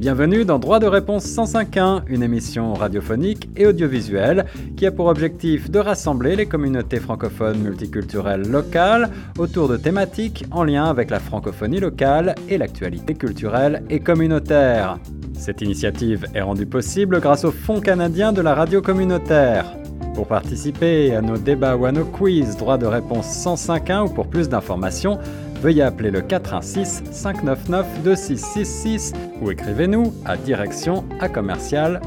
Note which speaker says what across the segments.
Speaker 1: Bienvenue dans Droit de réponse 105.1, une émission radiophonique et audiovisuelle qui a pour objectif de rassembler les communautés francophones multiculturelles locales autour de thématiques en lien avec la francophonie locale et l'actualité culturelle et communautaire. Cette initiative est rendue possible grâce au Fonds canadien de la radio communautaire. Pour participer à nos débats ou à nos quiz droit de réponse 105.1 ou pour plus d'informations, veuillez appeler le 416 599 2666 ou écrivez-nous à direction à commercial.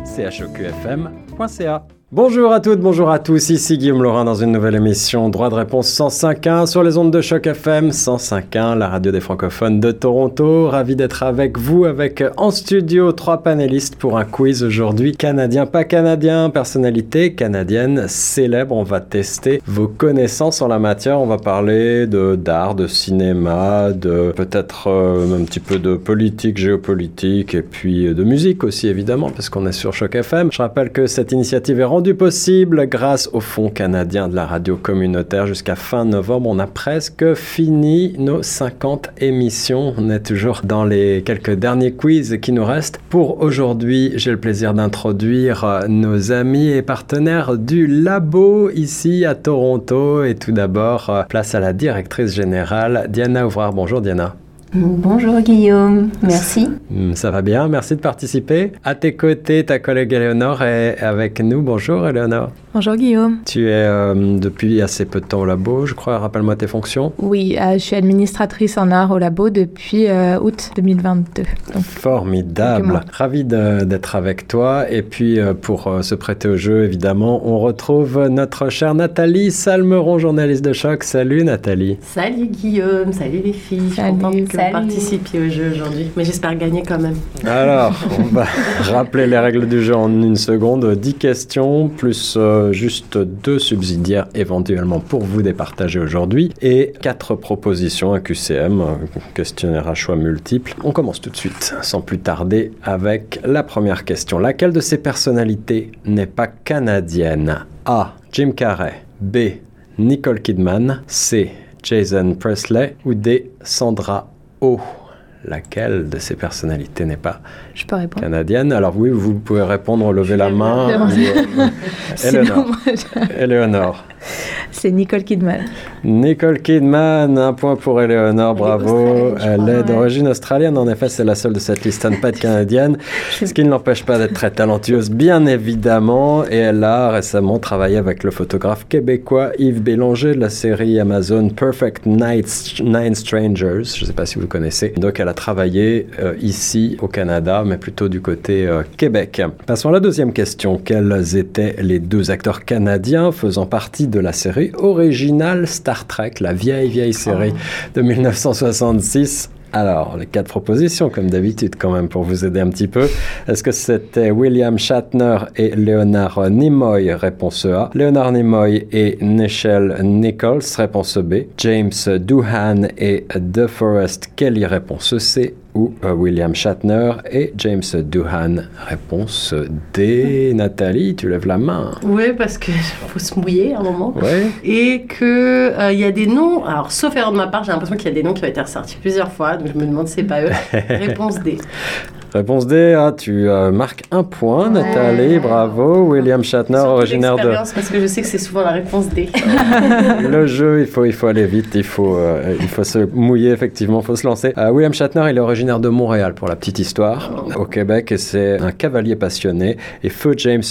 Speaker 1: Bonjour à toutes, bonjour à tous, ici Guillaume Laurin dans une nouvelle émission Droit de réponse 105.1 sur les ondes de choc FM 105.1, la radio des francophones de Toronto. Ravi d'être avec vous, avec en studio trois panélistes pour un quiz aujourd'hui. Canadien, pas canadien, personnalité canadienne célèbre. On va tester vos connaissances en la matière. On va parler de d'art, de cinéma, de peut-être euh, un petit peu de politique, géopolitique et puis de musique aussi évidemment parce qu'on est sur choc FM. Je rappelle que cette initiative est rendue possible grâce au Fonds canadien de la radio communautaire. Jusqu'à fin novembre, on a presque fini nos 50 émissions. On est toujours dans les quelques derniers quiz qui nous restent. Pour aujourd'hui, j'ai le plaisir d'introduire nos amis et partenaires du labo ici à Toronto. Et tout d'abord, place à la directrice générale, Diana Ouvrard. Bonjour Diana.
Speaker 2: Bonjour Guillaume, merci.
Speaker 1: Hmm, ça va bien, merci de participer. À tes côtés, ta collègue Éléonore est avec nous. Bonjour Éléonore.
Speaker 3: Bonjour Guillaume.
Speaker 1: Tu es euh, depuis assez peu de temps au labo, je crois. Rappelle-moi tes fonctions.
Speaker 3: Oui, euh, je suis administratrice en art au labo depuis euh, août 2022.
Speaker 1: Formidable. Ravi d'être avec toi. Et puis, pour se prêter au jeu, évidemment, on retrouve notre chère Nathalie Salmeron, journaliste de choc. Salut Nathalie.
Speaker 4: Salut Guillaume, salut les filles.
Speaker 3: Salut.
Speaker 4: Je suis contente que vous participiez au jeu aujourd'hui. Mais j'espère gagner quand même.
Speaker 1: Alors, on va rappeler les règles du jeu en une seconde. 10 questions plus juste deux subsidiaires éventuellement pour vous départager aujourd'hui et quatre propositions, un QCM, un questionnaire à choix multiples. On commence tout de suite, sans plus tarder, avec la première question. Laquelle de ces personnalités n'est pas canadienne? A. Jim Carrey. B. Nicole Kidman. C. Jason Presley. Ou D. Sandra Oh laquelle de ces personnalités n'est pas
Speaker 3: Je peux répondre.
Speaker 1: canadienne? Alors oui, vous pouvez répondre, lever la main. Eleonore. Eleonore.
Speaker 3: C'est Nicole Kidman.
Speaker 1: Nicole Kidman, un point pour Eleonore, bravo. Elle est d'origine australienne, en effet, c'est la seule de cette liste à ne pas être canadienne, ce qui ne l'empêche pas d'être très talentueuse, bien évidemment. Et elle a récemment travaillé avec le photographe québécois Yves Bélanger de la série Amazon Perfect Nights, Nine Strangers. Je ne sais pas si vous connaissez. Donc, elle a travaillé euh, ici au Canada, mais plutôt du côté euh, Québec. Passons à la deuxième question. Quels étaient les deux acteurs canadiens faisant partie de la série originale Star Trek, la vieille, vieille série de 1966 alors, les quatre propositions, comme d'habitude, quand même, pour vous aider un petit peu. Est-ce que c'était William Shatner et Leonard Nimoy, réponse A. Leonard Nimoy et Nichelle Nichols, réponse B. James Doohan et DeForest Kelly, réponse C ou euh, William Shatner et James Doohan. Réponse D. Nathalie, tu lèves la main.
Speaker 4: Oui, parce qu'il faut se mouiller à un moment.
Speaker 1: Oui.
Speaker 4: Et qu'il il y a des noms, alors sauf erreur de ma part, j'ai l'impression qu'il y a des noms qui ont été ressortis plusieurs fois, donc je me demande si c'est pas eux. Réponse D.
Speaker 1: Réponse D, ah, tu euh, marques un point, Nathalie, bravo. William Shatner,
Speaker 4: Surtout
Speaker 1: originaire de...
Speaker 4: parce que je sais que c'est souvent la réponse D.
Speaker 1: Le jeu, il faut, il faut aller vite, il faut, euh, il faut se mouiller, effectivement, il faut se lancer. Euh, William Shatner, il est originaire de Montréal, pour la petite histoire, au Québec, et c'est un cavalier passionné. Et Feu James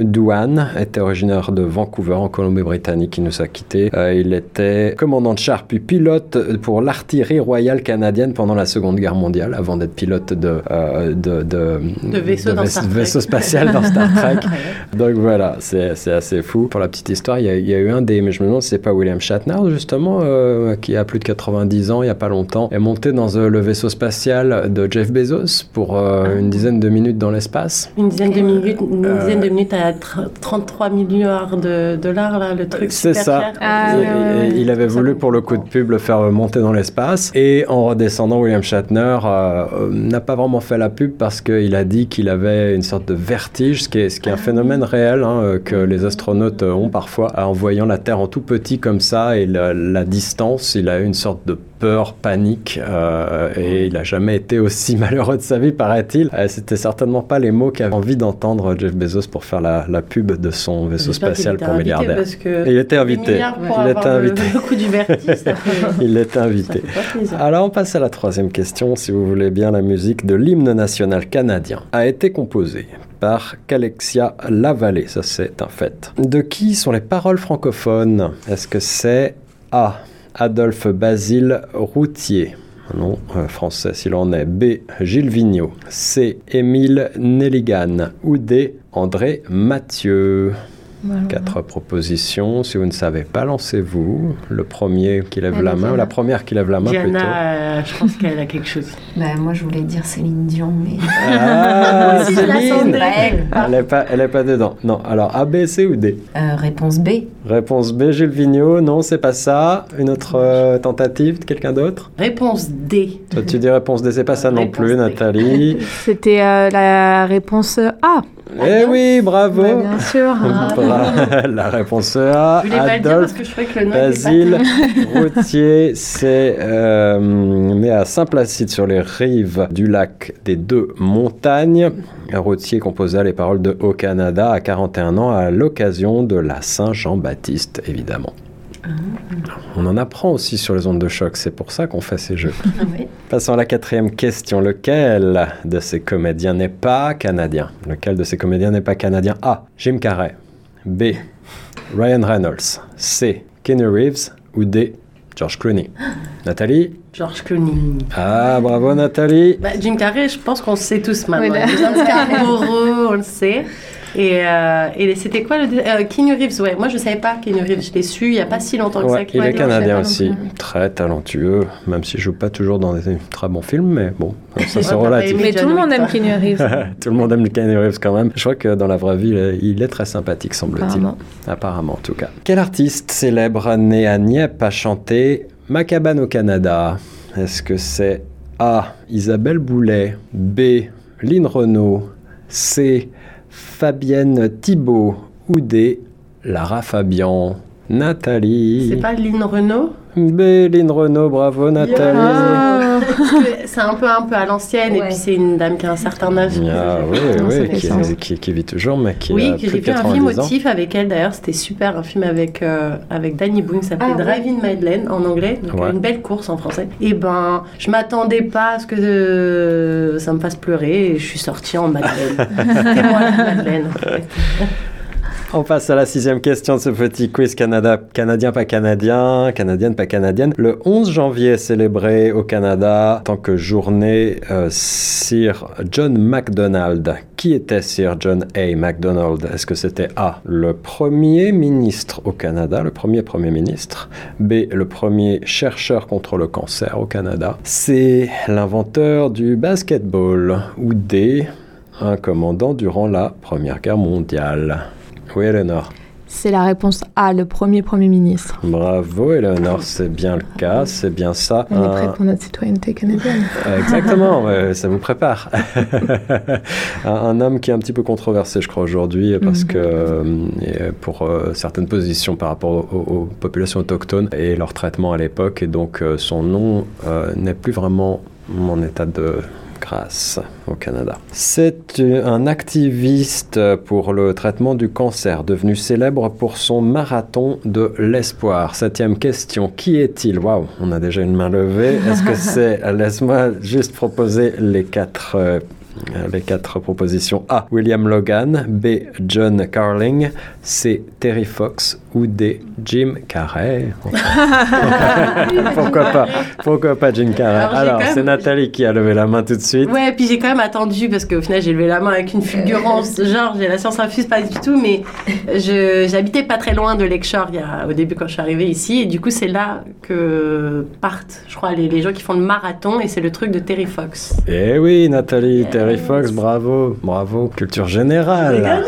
Speaker 1: Doohan était originaire de Vancouver, en Colombie-Britannique, il nous a quittés. Euh, il était commandant de char, puis pilote pour l'artillerie royale canadienne pendant la Seconde Guerre mondiale, avant d'être pilote de, euh, de, de,
Speaker 4: De vaisseau
Speaker 1: vais- spatial dans Star Trek. Donc voilà, c'est c'est assez fou. Pour la petite histoire, il y, a, il y a eu un des, mais je me demande si c'est pas William Shatner, justement, euh, qui a plus de 90 ans, il y a pas longtemps, est monté dans le vaisseau spatial de Jeff Bezos pour euh, une dizaine de minutes dans l'espace.
Speaker 4: Une dizaine de minutes, une dizaine de minutes à tr- 33 milliards de dollars, là, le truc
Speaker 1: C'est ça.
Speaker 4: cher.
Speaker 3: Ah, ouais.
Speaker 1: il avait voulu, pour le coup de pub, le faire monter dans l'espace. Et en redescendant, William Shatner euh, euh, n'a pas vraiment fait la pub parce qu'il a dit qu'il avait une sorte de vertige, ce qui est, ce qui est un phénomène réel hein, euh, que les astronautes euh, ont parfois en voyant la Terre en tout petit comme ça et la, la distance. Il a eu une sorte de peur, panique, euh, et il n'a jamais été aussi malheureux de sa vie, paraît-il. Euh, C'était certainement pas les mots qu'avait envie d'entendre Jeff Bezos pour faire la, la pub de son vaisseau spatial pour
Speaker 4: invité
Speaker 1: milliardaire.
Speaker 4: Parce que
Speaker 1: Et il était invité. Il était invité. Il était invité. Alors on passe à la troisième question, si vous voulez bien. La musique de l'hymne national canadien a été composée par Calexia Lavallée, ça c'est un fait. De qui sont les paroles francophones? Est-ce que c'est A. Adolphe Basile Routier non, euh, français s'il en est. B. Gilles Vigneault. C. Émile Nelligan. Ou D. André Mathieu.
Speaker 3: Voilà.
Speaker 1: Quatre propositions. Si vous ne savez pas, lancez-vous. Le premier qui lève la main, ou
Speaker 2: Diana.
Speaker 1: la première qui lève la main plutôt.
Speaker 4: Diana, euh, je pense qu'elle a quelque chose.
Speaker 2: Bah, moi, je voulais dire Céline Dion, mais.
Speaker 1: Ah,
Speaker 4: Si
Speaker 1: Céline
Speaker 2: elle.
Speaker 1: Elle n'est pas, elle est pas dedans. Non, alors A, B, C ou D?
Speaker 2: Euh, réponse B.
Speaker 1: Réponse B, Gilles Vigneault. Non, c'est pas ça. Une autre euh, tentative de quelqu'un d'autre?
Speaker 4: Réponse D.
Speaker 1: Toi, tu dis réponse D, c'est pas ça non
Speaker 4: Réponse
Speaker 1: plus,
Speaker 4: D.
Speaker 1: Nathalie.
Speaker 3: C'était euh, la réponse A.
Speaker 1: eh oui, bravo
Speaker 3: bien sûr.
Speaker 1: Bra- La réponse A,
Speaker 4: Je voulais pas le dire
Speaker 1: Adolphe
Speaker 4: parce que je trouvais que le nom était pas
Speaker 1: Basile Routier, c'est euh, né à Saint-Placide sur les rives du lac des Deux Montagnes. Routier composa les paroles de Au Canada à 41 ans à l'occasion de la Saint-Jean-Baptiste, évidemment. On en apprend aussi sur les ondes de choc, c'est pour ça qu'on fait ces jeux.
Speaker 2: Oui.
Speaker 1: Passons à la quatrième question. Lequel de ces comédiens n'est pas canadien? Lequel de ces comédiens n'est pas canadien? A. Jim Carrey. B. Ryan Reynolds. C. Kenny Reeves. Ou D. George Clooney. Nathalie?
Speaker 4: George Clooney.
Speaker 1: Ah, bravo Nathalie
Speaker 4: Bah, Jim Carrey, je pense qu'on le sait tous maintenant.
Speaker 3: Oui,
Speaker 4: Scarborough, on le sait. Et, euh, et c'était quoi le. Euh, Keanu Reeves, ouais. Moi, je savais pas Keanu Reeves. Je l'ai su il y a pas si longtemps que ça.
Speaker 1: Ouais,
Speaker 4: qu'il
Speaker 1: il est
Speaker 4: non, je
Speaker 1: canadien aussi. Très talentueux, même s'il joue pas toujours dans des très bons films, mais bon, ça relatif.
Speaker 4: aimé
Speaker 3: Mais tout le monde aime. Keanu Reeves.
Speaker 1: Tout le monde aime Kenny Reeves quand même. Je crois que dans la vraie vie, il est- il est très sympathique, semble-t-il.
Speaker 3: Apparemment.
Speaker 1: Apparemment, en tout cas. Quel artiste célèbre né à Nieppe a chanté Ma cabane au Canada? Est-ce que c'est A. Isabelle Boulet B. Lynn Renault C. Fabienne Thibault ou D. Lara Fabian Nathalie.
Speaker 4: C'est pas Lynn Renault?
Speaker 1: B. Lynn Renault, bravo Nathalie.
Speaker 4: C'est un peu, un peu à l'ancienne, et puis c'est une dame qui a un certain âge.
Speaker 1: Ah, oui, oui, qui, qui- qui vit toujours, mais qui
Speaker 4: Oui,
Speaker 1: a
Speaker 4: que
Speaker 1: plus
Speaker 4: j'ai fait un film
Speaker 1: 90 ans.
Speaker 4: motif avec elle d'ailleurs, c'était super, un film avec, euh, avec Danny Boone, ça s'appelait
Speaker 2: Ah, ouais.
Speaker 4: Drive-In Madeleine en anglais, donc
Speaker 1: Ouais.
Speaker 4: une belle course en français. Et ben, je m'attendais pas à ce que euh, ça me fasse pleurer et je suis sortie en Madeleine. C'était moi la Madeleine. en fait.
Speaker 1: On passe à la sixième question de ce petit quiz Canada, canadien pas canadien, canadienne pas canadienne. Le 11 janvier célébré au Canada en tant que journée euh, Sir John MacDonald. Qui était Sir John A. MacDonald? Est-ce que c'était A, le premier ministre au Canada, le premier premier ministre? B, le premier chercheur contre le cancer au Canada? C, l'inventeur du basketball? Ou D, un commandant durant la Première Guerre mondiale? Oui, Eleanor.
Speaker 3: C'est la réponse A, le premier Premier ministre.
Speaker 1: Bravo, Eleanor. C'est bien le cas, c'est bien ça.
Speaker 3: On est prêt pour notre citoyenneté canadienne.
Speaker 1: Euh, Exactement, ouais, ça vous prépare. un, un homme qui est un petit peu controversé, je crois, aujourd'hui, parce
Speaker 3: Mhm.
Speaker 1: que euh, pour euh, certaines positions par rapport aux, aux populations autochtones et leur traitement à l'époque, et donc euh, son nom n'est plus vraiment en état de grâce au Canada. C'est euh, un activiste pour le traitement du cancer, devenu célèbre pour son marathon de l'espoir. Septième question, qui est-il? Waouh, on a déjà une main levée. Est-ce que c'est, laisse-moi juste proposer les quatre, euh, les quatre propositions. A. William Logan. B. John Carling. C. Terry Fox. Ou D. Jim Carrey. Pourquoi pas? Pourquoi pas? Jim Carrey?
Speaker 4: Alors, même-
Speaker 1: c'est Nathalie qui a levé la main tout de suite.
Speaker 4: Ouais, puis j'ai quand même attendu parce qu'au final j'ai levé la main avec une fulgurance, genre j'ai la science infuse pas du tout, mais je j'habitais pas très loin de Lakeshore il y a, au début quand je suis arrivée ici et du coup c'est là que partent, je crois, les, les gens qui font le marathon et c'est le truc de Terry Fox.
Speaker 1: Eh oui, Nathalie,
Speaker 4: Yes.
Speaker 1: Terry Fox, bravo, bravo. Culture générale.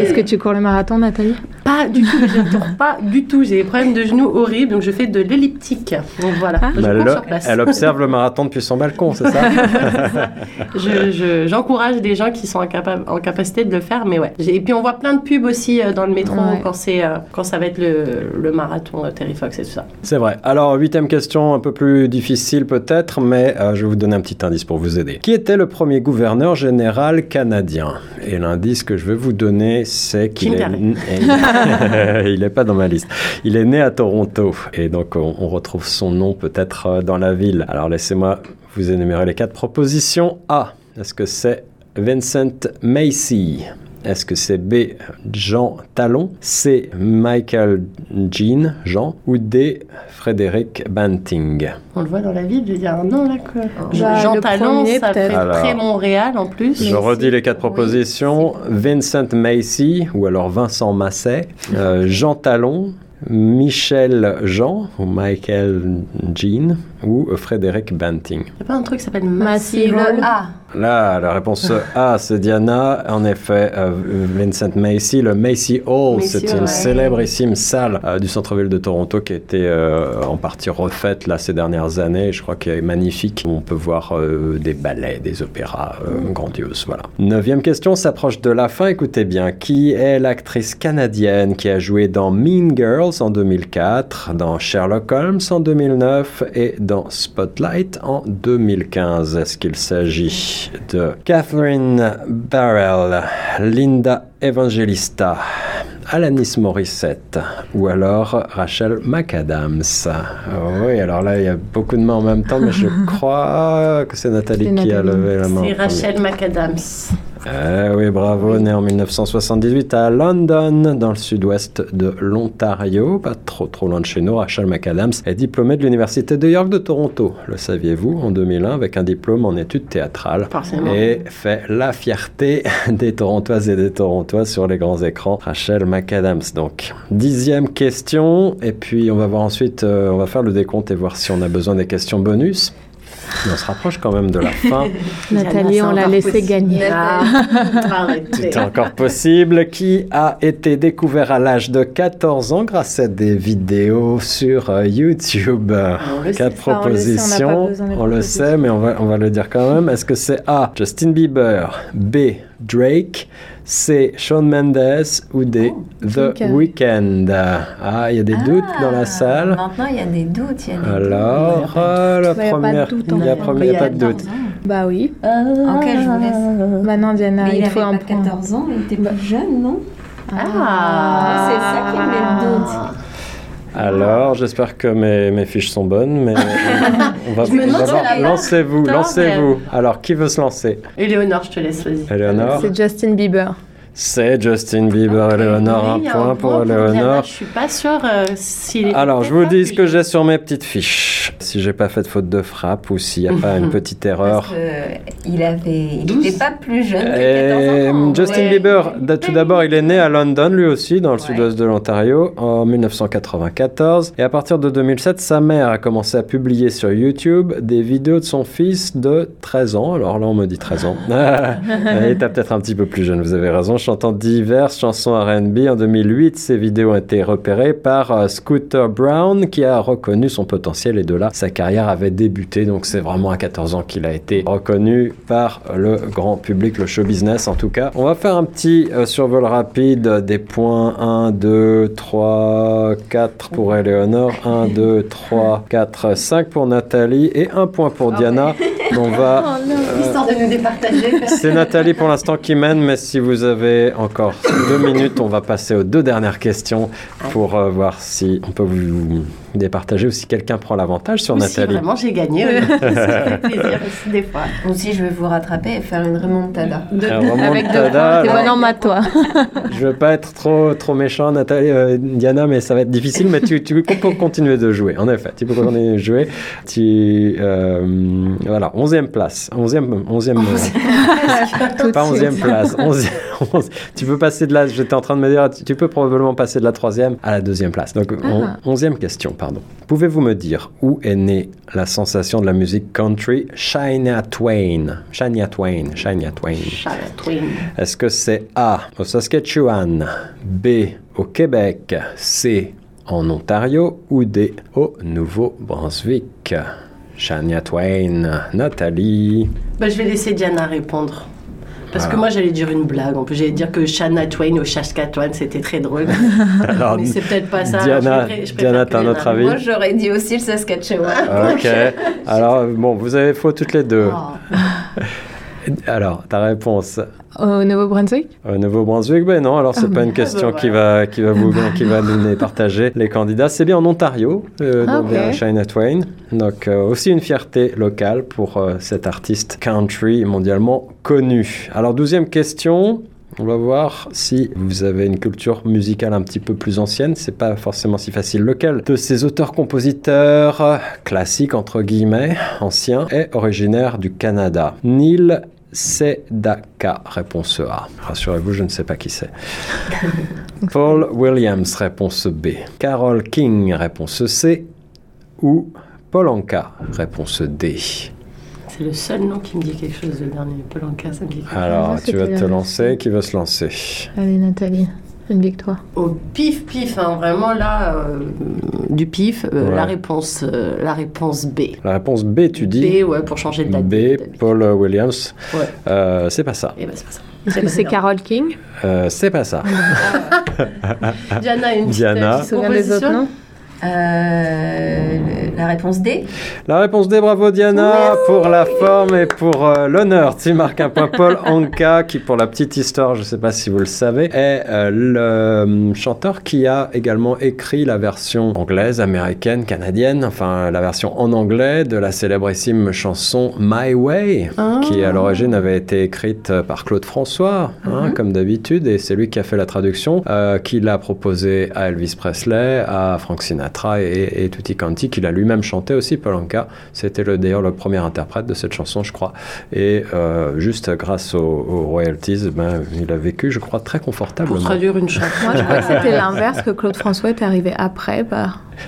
Speaker 3: Est-ce que tu cours le marathon, Nathalie?
Speaker 4: Pas du tout, je ne tourne pas du tout. J'ai des problèmes de genoux horribles, donc je fais de l'elliptique. Donc voilà,
Speaker 3: Ah.
Speaker 4: je
Speaker 1: Bah,
Speaker 4: cours
Speaker 1: le-
Speaker 4: sur place.
Speaker 1: elle observe le marathon depuis son balcon, c'est ça
Speaker 4: Je- je- J'encourage des gens qui sont incapa- en capacité de le faire, mais ouais. Et puis on voit plein de pubs aussi euh, dans le métro
Speaker 3: Ouais.
Speaker 4: quand, c'est, euh, quand ça va être le, le marathon euh, Terry Fox et tout ça.
Speaker 1: C'est vrai. Alors, huitième question, un peu plus difficile peut-être, mais euh, je vais vous donner un petit indice pour vous aider. Qui était le premier gouverneur général canadien? Et l'indice que je vais vous donner, c'est qu'il est... Il n'est pas dans ma liste. Il est né à Toronto, et donc on, on retrouve son nom peut-être euh, dans la ville. Alors, laissez-moi vous énumérer les quatre propositions. A. Est-ce que c'est Vincent Macy? Est-ce que c'est B, Jean Talon, C, Michael Jean, Jean, ou D, Frédéric Banting?
Speaker 4: On le voit dans la ville, je veux dire un nom là que.
Speaker 3: Bah,
Speaker 4: Jean
Speaker 3: le
Speaker 4: Talon,
Speaker 3: premier,
Speaker 4: ça fait.
Speaker 1: Alors.
Speaker 4: très Montréal en plus.
Speaker 1: Je redis les quatre propositions. Vincent Macy, ou alors Vincent Masset, euh, Jean Talon, Michel Jean, ou Michael Jean, ou Frédéric Banting.
Speaker 4: Il n'y a pas un truc qui s'appelle
Speaker 3: Massy. Hall
Speaker 2: Ah,
Speaker 1: Là, la réponse A, c'est Diana. En effet, euh, Vincent Macy, le Macy Hall, c'est une
Speaker 4: ouais.
Speaker 1: célébrissime salle euh, du centre-ville de Toronto qui a été euh, en partie refaite là ces dernières années. Je crois qu'elle est magnifique. On peut voir euh, des ballets, des opéras euh, grandioses. Voilà. Neuvième question s'approche de la fin. Écoutez bien, qui est l'actrice canadienne qui a joué dans Mean Girls en 2004, dans Sherlock Holmes en 2009 et dans Spotlight en 2015 Est-ce qu'il s'agit de Catherine Barrell, Linda Evangelista, Alanis Morissette ou alors Rachel McAdams? Oui, alors là, il y a beaucoup de mains en même temps, mais je crois que c'est Nathalie qui a levé la main.
Speaker 4: C'est. Rachel McAdams.
Speaker 1: Eh oui, bravo, né en 1978 à London, dans le sud-ouest de l'Ontario, pas trop trop loin de chez nous. Rachel McAdams est diplômée de l'Université de York de Toronto, le saviez-vous, en 2001, avec un diplôme en études théâtrales.
Speaker 4: Forcément.
Speaker 1: Et fait la fierté des Torontoises et des Torontois sur les grands écrans. Rachel McAdams, donc. Dixième question, et puis on va voir ensuite, euh, on va faire le décompte et voir si on a besoin des questions bonus. On se rapproche quand même de la fin.
Speaker 3: Nathalie, on l'a laissé gagner.
Speaker 4: Arrêtez.
Speaker 1: C'est encore possible. Qui a été découvert à l'âge de 14 ans grâce à des vidéos sur euh, YouTube?
Speaker 4: On le sait.
Speaker 1: Quatre
Speaker 3: Ça, on le sait, on
Speaker 1: propositions. On le
Speaker 3: propositions.
Speaker 1: sait, mais on va, on va le dire quand même. Est-ce que c'est A. Justin Bieber, B. Drake, C. Shawn Mendes ou D. The
Speaker 3: Weeknd.
Speaker 1: Weeknd Ah, il y a des doutes dans la salle.
Speaker 2: Maintenant, il y a des doutes. il y a des
Speaker 1: Alors, euh, la
Speaker 3: Bah, y a pas de
Speaker 1: première,
Speaker 3: doute,
Speaker 1: il y a,
Speaker 3: en
Speaker 1: première- il y a pas de doute.
Speaker 2: 14 ans.
Speaker 3: Bah oui.
Speaker 2: Ok, je vous laisse.
Speaker 3: Bah non, Diana,
Speaker 2: Mais il
Speaker 3: il faut un
Speaker 2: pas
Speaker 3: point.
Speaker 2: 14 ans, il était plus jeune, non?
Speaker 4: Ah.
Speaker 2: C'est ça qui met le doute.
Speaker 1: Alors, j'espère que mes, mes fiches sont bonnes, mais on va,
Speaker 4: la
Speaker 1: Lancez-vous, lancez-vous. Alors, qui veut se lancer?
Speaker 4: Éléonore, je te laisse, vas-y.
Speaker 1: Eleonore
Speaker 3: C'est Justin Bieber.
Speaker 1: C'est Justin Bieber, Eleonore.
Speaker 4: Oui,
Speaker 1: Un
Speaker 4: a
Speaker 1: point pour. Eleonore.
Speaker 4: Je suis pas sûre euh, s'il est.
Speaker 1: Alors, je vous dis ce que j'ai sur mes petites fiches. Si j'ai pas fait de faute de frappe ou s'il n'y a pas une petite erreur.
Speaker 2: Parce que il avait, il
Speaker 4: 12.
Speaker 2: n'était pas plus jeune que
Speaker 1: Et
Speaker 2: 14 ans.
Speaker 1: Justin
Speaker 2: Ouais.
Speaker 1: Bieber, tout d'abord, il est né à London, lui aussi, dans le
Speaker 2: Ouais.
Speaker 1: sud-ouest de l'Ontario, en 1994. Et à partir de 2007, sa mère a commencé à publier sur YouTube des vidéos de son fils de 13 ans. Alors là, on me dit 13 ans. il était peut-être un petit peu plus jeune, vous avez raison, chantant diverses chansons R&B. En 2008, ces vidéos ont été repérées par euh, Scooter Brown, qui a reconnu son potentiel et de là, sa carrière avait débuté. Donc c'est vraiment à 14 ans qu'il a été reconnu par le grand public, le show business en tout cas. On va faire un petit euh, survol rapide des points 1, 2, 3, 4 pour Eleonore, 1, 2, 3, 4, 5 pour Nathalie et un point pour Diana. On va
Speaker 2: De nous départager.
Speaker 1: c'est Nathalie pour l'instant qui mène, mais si vous avez encore deux minutes, on va passer aux deux dernières questions pour euh, voir si on peut vous départager ou si quelqu'un prend l'avantage sur
Speaker 4: Ou si
Speaker 1: Nathalie.
Speaker 4: vraiment j'ai gagné. oui. ça fait plaisir aussi des fois.
Speaker 2: Ou si je vais vous rattraper et faire une remontada.
Speaker 4: De-
Speaker 1: Un remontada,
Speaker 3: Avec deux points. Maths, toi.
Speaker 1: je veux pas être trop, trop méchant, Nathalie, euh, Diana, mais ça va être difficile, mais tu, tu peux continuer de jouer. En effet, tu peux continuer de jouer. Tu, euh, voilà, onzième place, onzième, onzième, euh, pas onzième place. Onzième- tu peux passer de la, j'étais en train de me dire, tu peux probablement passer de la troisième à la deuxième place. Donc, on-
Speaker 3: Ah.
Speaker 1: onzième question, pardon. Pouvez-vous me dire où est née la sensation de la musique country? Shania Twain Shania Twain, Shania Twain.
Speaker 4: Charlotte Twin.
Speaker 1: Est-ce que c'est A au Saskatchewan, B au Québec, C en Ontario ou D au Nouveau-Brunswick? Shania Twain, Nathalie.
Speaker 4: Bah, je vais laisser Diana répondre. Parce que
Speaker 1: Voilà.
Speaker 4: moi, j'allais dire une blague. En plus, j'allais dire que Shania Twain au Saskatchewan, c'était très drôle.
Speaker 1: Alors,
Speaker 4: Mais c'est peut-être pas ça.
Speaker 1: Diana,
Speaker 4: je je
Speaker 1: Diana, t'as un autre avis
Speaker 2: Moi, j'aurais dit aussi le Saskatchewan.
Speaker 1: Ok. Alors, bon, vous avez faux toutes les deux.
Speaker 2: Oh.
Speaker 1: Alors, ta réponse?
Speaker 3: Au Nouveau-Brunswick?
Speaker 1: Au Nouveau-Brunswick, ben non, alors c'est
Speaker 3: Ah,
Speaker 1: pas une
Speaker 3: merde.
Speaker 1: question
Speaker 4: Ah, bah
Speaker 1: qui va, qui va vous qui va nous les partager les candidats. C'est bien en Ontario, euh,
Speaker 3: Ah,
Speaker 1: donc
Speaker 3: ok.
Speaker 1: bien Shania Twain. Donc euh, aussi une fierté locale pour euh, cet artiste country mondialement connu. Alors douzième question. On va voir si vous avez une culture musicale un petit peu plus ancienne. C'est pas forcément si facile. Lequel de ces auteurs-compositeurs classiques entre guillemets anciens est originaire du Canada? Neil Sedaka, réponse A. Rassurez-vous, je ne sais pas qui c'est. Paul Williams, réponse B. Carol King, réponse C. Ou Paul Anka, réponse D.
Speaker 4: C'est le seul nom qui me dit quelque chose, le dernier. Polanka, ça me dit quelque chose.
Speaker 1: Alors, tu vas te
Speaker 3: la-
Speaker 1: lancer. Qui veut se lancer?
Speaker 3: Allez, Nathalie, une victoire.
Speaker 4: Au pif pif, hein, vraiment là, euh, du pif, euh,
Speaker 1: Ouais.
Speaker 4: la, réponse, euh, la réponse B.
Speaker 1: La réponse B, tu dis
Speaker 4: B, ouais, pour changer de date.
Speaker 1: B. Paul Williams.
Speaker 4: Ouais.
Speaker 1: Euh, c'est pas ça.
Speaker 4: Eh ben, c'est pas ça.
Speaker 3: Est-ce que c'est Carol King
Speaker 1: Euh, c'est pas ça.
Speaker 4: Diana, une petite,
Speaker 1: Diana.
Speaker 4: euh,
Speaker 3: des autres noms?
Speaker 2: Euh, la réponse D
Speaker 1: La réponse D, bravo Diana, pour la forme et pour euh, l'honneur. Tu marques un point. Paul Anka, qui pour la petite histoire, je ne sais pas si vous le savez, est euh, le chanteur qui a également écrit la version anglaise, américaine, canadienne, enfin la version en anglais de la célébrissime chanson My Way,
Speaker 4: Ah.
Speaker 1: qui à l'origine avait été écrite par Claude François, hein,
Speaker 2: Mhm.
Speaker 1: comme d'habitude, et c'est lui qui a fait la traduction, qui l'a proposé à Elvis Presley, à Frank Sinatra et, et Tutti Quanti, qu'il a lui-même chanté aussi, Paul Anka. C'était le- d'ailleurs le premier interprète de cette chanson, je crois. Et euh, juste grâce aux, aux royalties, ben, il a vécu, je crois, très
Speaker 4: Pour
Speaker 1: confortablement.
Speaker 4: traduire une chanson.
Speaker 3: Moi, je crois que c'était l'inverse, que Claude François est arrivé après.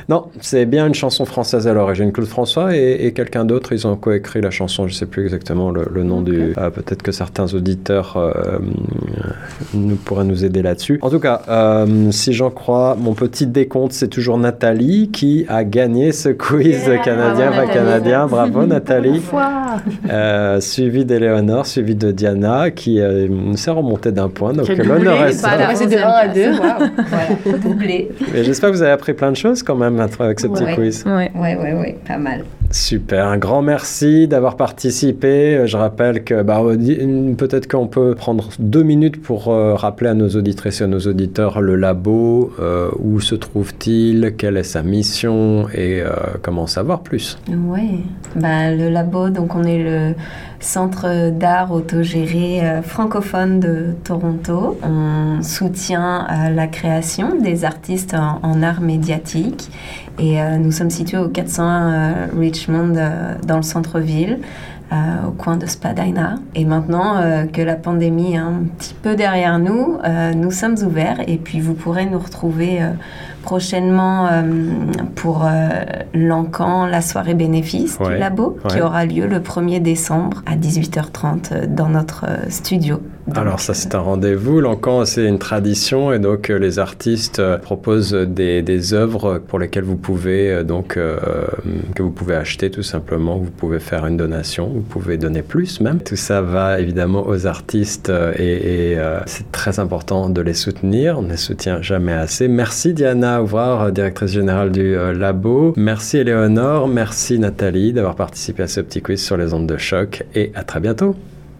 Speaker 1: Non, c'est bien une chanson française à l'origine. Claude François et, et quelqu'un d'autre, ils ont coécrit la chanson. Je ne sais plus exactement le, le nom du. euh, Peut-être que certains auditeurs euh, nous pourraient nous aider là-dessus. En tout cas, euh, si j'en crois, mon petit décompte, c'est toujours Nathalie qui a gagné ce quiz
Speaker 2: Yeah,
Speaker 1: canadien,
Speaker 2: bravo,
Speaker 1: pas
Speaker 2: Nathalie.
Speaker 1: canadien. Bravo Nathalie. Euh, suivi d'Éléonore, suivi de Diana qui euh, s'est remontée d'un point. Donc l'honneur est
Speaker 3: pas
Speaker 1: ça.
Speaker 3: la
Speaker 4: C'est de
Speaker 3: 11e
Speaker 4: 1 à
Speaker 3: place.
Speaker 4: 2.
Speaker 2: Voilà, doublé.
Speaker 1: J'espère que vous avez appris plein de choses quand même avec ce petit
Speaker 2: Ouais.
Speaker 1: quiz.
Speaker 3: Ouais.
Speaker 2: Ouais, ouais, ouais, pas mal.
Speaker 1: Super, un grand merci d'avoir participé. Euh, Je rappelle que bah, peut-être qu'on peut prendre deux minutes pour euh, rappeler à nos auditrices et à nos auditeurs le labo, euh, où se trouve-t-il, quelle est sa mission et euh, comment en savoir plus.
Speaker 2: Oui, bah, le labo, donc on est le centre d'art autogéré francophone de Toronto. On soutient la création des artistes en, en art médiatique et euh, nous sommes situés au 400 euh, Richmond euh, dans le centre-ville. au coin de Spadina. Et maintenant que la pandémie est un petit peu derrière nous, nous sommes ouverts et puis vous pourrez nous retrouver prochainement pour l'encan, la soirée bénéfice
Speaker 1: Ouais,
Speaker 2: du labo, qui aura lieu le 1er décembre à 18h30 euh, dans notre studio.
Speaker 1: Alors ça c'est un rendez-vous, l'encan c'est une tradition et donc euh, les artistes euh, proposent des, œuvres pour lesquelles vous pouvez euh, donc euh, que vous pouvez acheter tout simplement, vous pouvez faire une donation, vous pouvez donner plus même. Tout ça va évidemment aux artistes et, c'est très important de les soutenir, on ne les soutient jamais assez. Merci Diana Ouvrard, directrice générale du labo. Merci Éléonore, merci Nathalie d'avoir participé à ce petit quiz sur les ondes de choc et à très bientôt.